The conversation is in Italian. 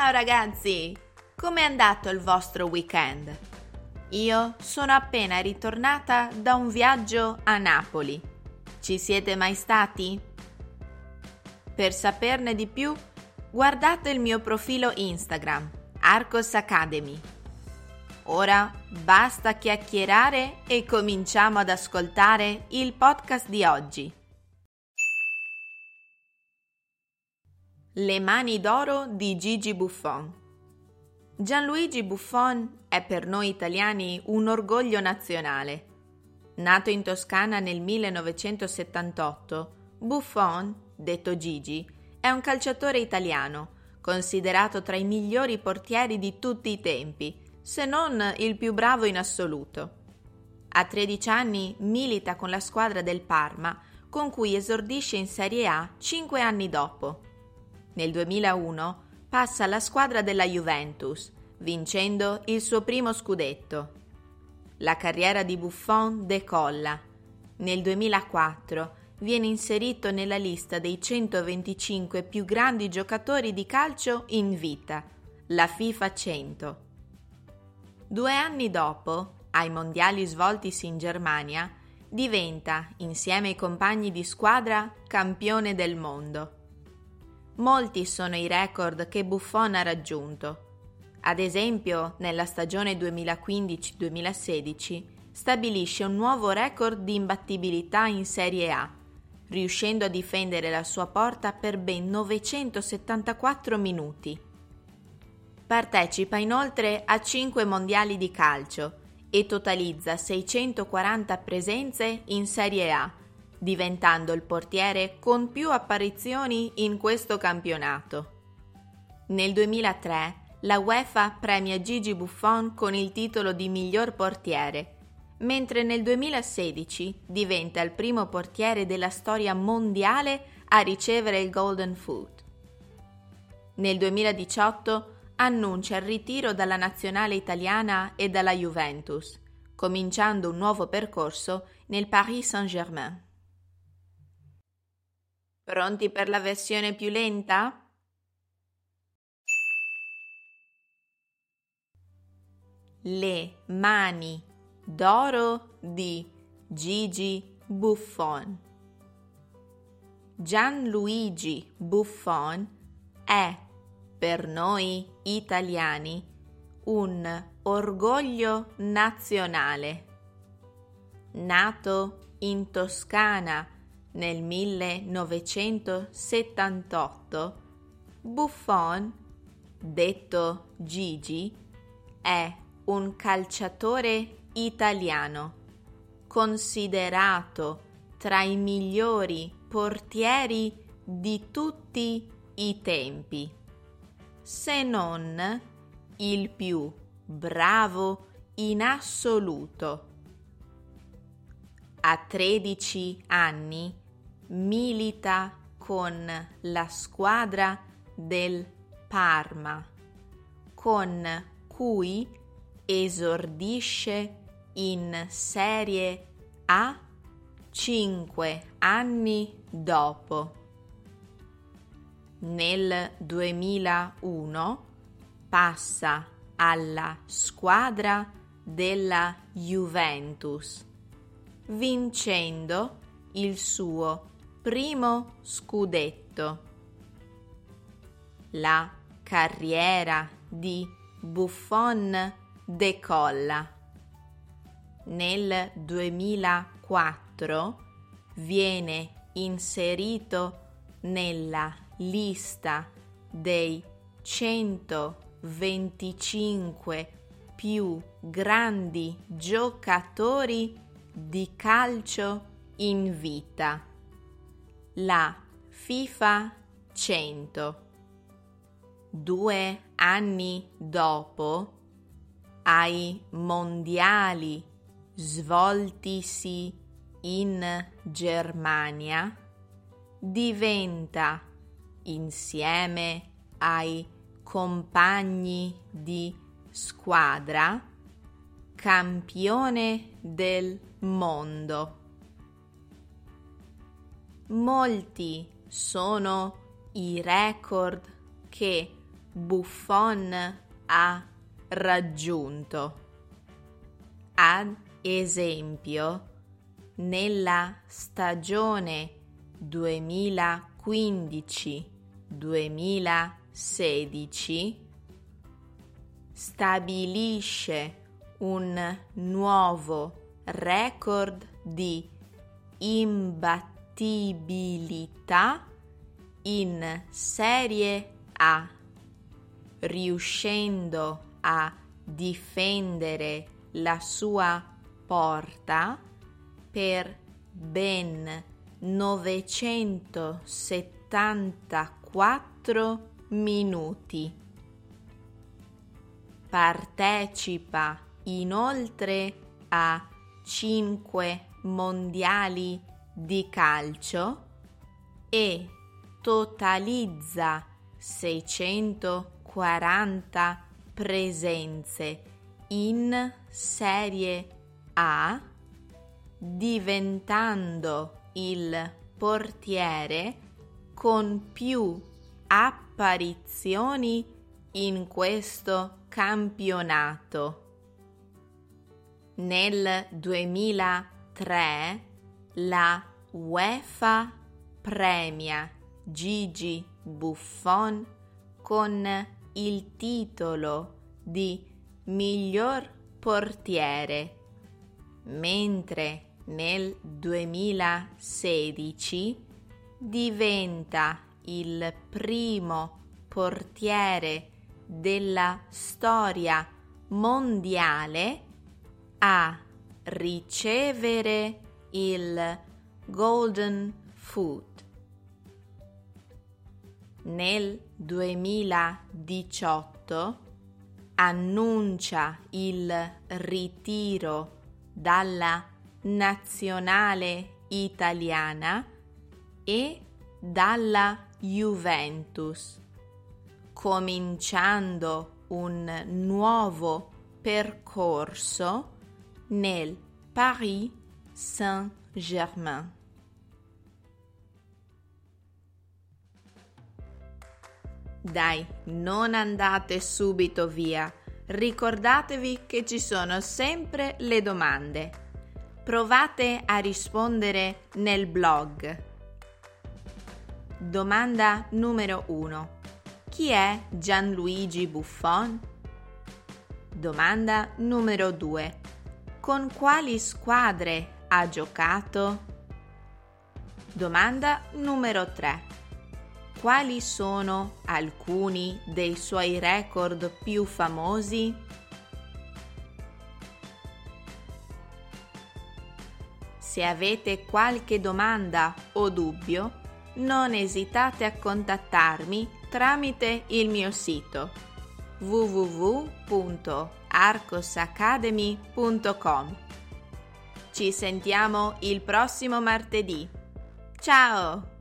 Ciao ragazzi! Com'è andato il vostro weekend? Io sono appena ritornata da un viaggio a Napoli. Ci siete mai stati? Per saperne di più, guardate il mio profilo Instagram, Arcos Academy. Ora basta chiacchierare e cominciamo ad ascoltare il podcast di oggi. Le mani d'oro di Gigi Buffon. Gianluigi Buffon è per noi italiani un orgoglio nazionale. Nato in Toscana nel 1978, Buffon, detto Gigi, è un calciatore italiano, considerato tra i migliori portieri di tutti i tempi, se non il più bravo in assoluto. A 13 anni milita con la squadra del Parma, con cui esordisce in Serie A 5 anni dopo. Nel 2001 passa alla squadra della Juventus, vincendo il suo primo scudetto. La carriera di Buffon decolla. Nel 2004 viene inserito nella lista dei 125 più grandi giocatori di calcio in vita, la FIFA 100. Due anni dopo, ai mondiali svoltisi in Germania, diventa, insieme ai compagni di squadra, campione del mondo. Molti sono i record che Buffon ha raggiunto. Ad esempio, nella stagione 2015-2016 stabilisce un nuovo record di imbattibilità in Serie A, riuscendo a difendere la sua porta per ben 974 minuti. Partecipa inoltre a 5 mondiali di calcio e totalizza 640 presenze in Serie A diventando il portiere con più apparizioni in questo campionato. Nel 2003 la UEFA premia Gigi Buffon con il titolo di miglior portiere, mentre nel 2016 diventa il primo portiere della storia mondiale a ricevere il Golden Foot. Nel 2018 annuncia il ritiro dalla nazionale italiana e dalla Juventus, cominciando un nuovo percorso nel Paris Saint-Germain. Pronti per la versione più lenta? Le mani d'oro di Gigi Buffon. Gianluigi Buffon è per noi italiani un orgoglio nazionale. Nato in Toscana nel 1978, Buffon, detto Gigi, è un calciatore italiano, considerato tra i migliori portieri di tutti i tempi, se non il più bravo in assoluto. A 13 anni milita con la squadra del Parma, con cui esordisce in Serie A cinque anni dopo. Nel 2001 passa alla squadra della Juventus, vincendo il suo primo scudetto. La carriera di Buffon decolla. Nel 2004 viene inserito nella lista dei 125 più grandi giocatori di calcio in vita la FIFA 100. Due anni dopo, ai mondiali svoltisi in Germania, diventa insieme ai compagni di squadra campione del mondo molti sono i record che Buffon ha raggiunto. Ad esempio, nella stagione 2015-2016 stabilisce un nuovo record di imbattibilità in Serie A, riuscendo a difendere la sua porta per ben 974 minuti. Partecipa inoltre a 5 mondiali di calcio e totalizza 640 presenze in Serie A, diventando il portiere con più apparizioni in questo campionato. Nel 2003 la UEFA premia Gigi Buffon con il titolo di miglior portiere, mentre nel 2016 diventa il primo portiere della storia mondiale a ricevere il Golden Foot. Nel 2018 annuncia il ritiro dalla nazionale italiana e dalla Juventus, cominciando un nuovo percorso nel Paris Saint-Germain. Dai, non andate subito via. Ricordatevi che ci sono sempre le domande. Provate a rispondere nel blog. Domanda numero 1. Chi è Gianluigi Buffon? Domanda numero 2. Con quali squadre ha giocato? Domanda numero 3. Quali sono alcuni dei suoi record più famosi? Se avete qualche domanda o dubbio, non esitate a contattarmi tramite il mio sito www.arcosacademy.com. Ci sentiamo il prossimo martedì. Ciao!